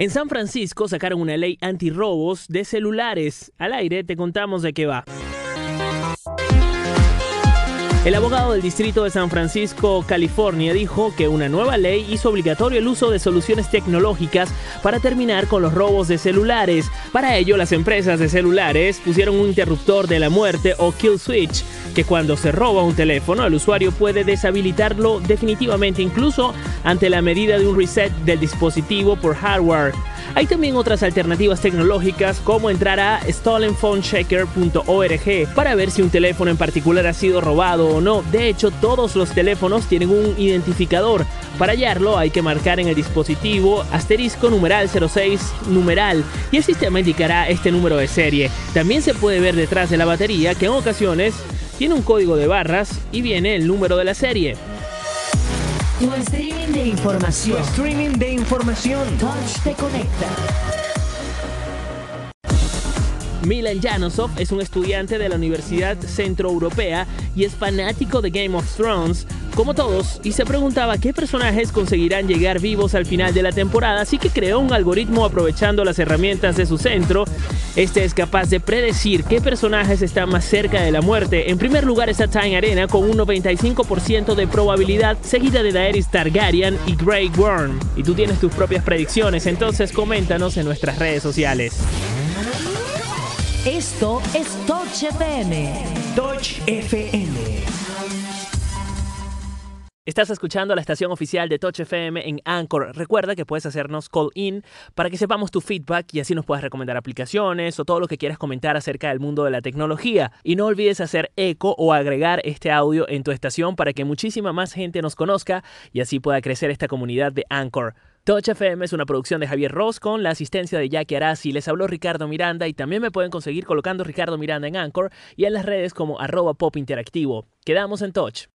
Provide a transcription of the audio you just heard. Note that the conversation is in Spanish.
En San Francisco sacaron una ley antirrobos de celulares. Al aire te contamos de qué va. El abogado del Distrito de San Francisco, California, dijo que una nueva ley hizo obligatorio el uso de soluciones tecnológicas para terminar con los robos de celulares. Para ello, las empresas de celulares pusieron un interruptor de la muerte o kill switch, que cuando se roba un teléfono, el usuario puede deshabilitarlo definitivamente, incluso ante la medida de un reset del dispositivo por hardware. Hay también otras alternativas tecnológicas como entrar a stolenphonechecker.org para ver si un teléfono en particular ha sido robado o no. De hecho, todos los teléfonos tienen un identificador. Para hallarlo hay que marcar en el dispositivo asterisco numeral 06 numeral y el sistema indicará este número de serie. También se puede ver detrás de la batería que en ocasiones tiene un código de barras y viene el número de la serie. Tu streaming de información. Tu streaming de información. Touch te conecta. Milan Janosov es un estudiante de la Universidad Centroeuropea y es fanático de Game of Thrones, como todos, y se preguntaba qué personajes conseguirán llegar vivos al final de la temporada, así que creó un algoritmo aprovechando las herramientas de su centro. Este es capaz de predecir qué personajes están más cerca de la muerte. En primer lugar está Time Arena con un 95% de probabilidad, seguida de Daenerys Targaryen y Grey Worm. Y tú tienes tus propias predicciones, entonces coméntanos en nuestras redes sociales. Esto es Touch FM. Touch FM. Estás escuchando la estación oficial de Touch FM en Anchor. Recuerda que puedes hacernos call in para que sepamos tu feedback y así nos puedas recomendar aplicaciones o todo lo que quieras comentar acerca del mundo de la tecnología. Y no olvides hacer eco o agregar este audio en tu estación para que muchísima más gente nos conozca y así pueda crecer esta comunidad de Anchor. Touch FM es una producción de Javier Ross con la asistencia de Jackie Arasi. Les habló Ricardo Miranda y también me pueden conseguir colocando Ricardo Miranda en Anchor y en las redes como arroba pop interactivo. Quedamos en Touch.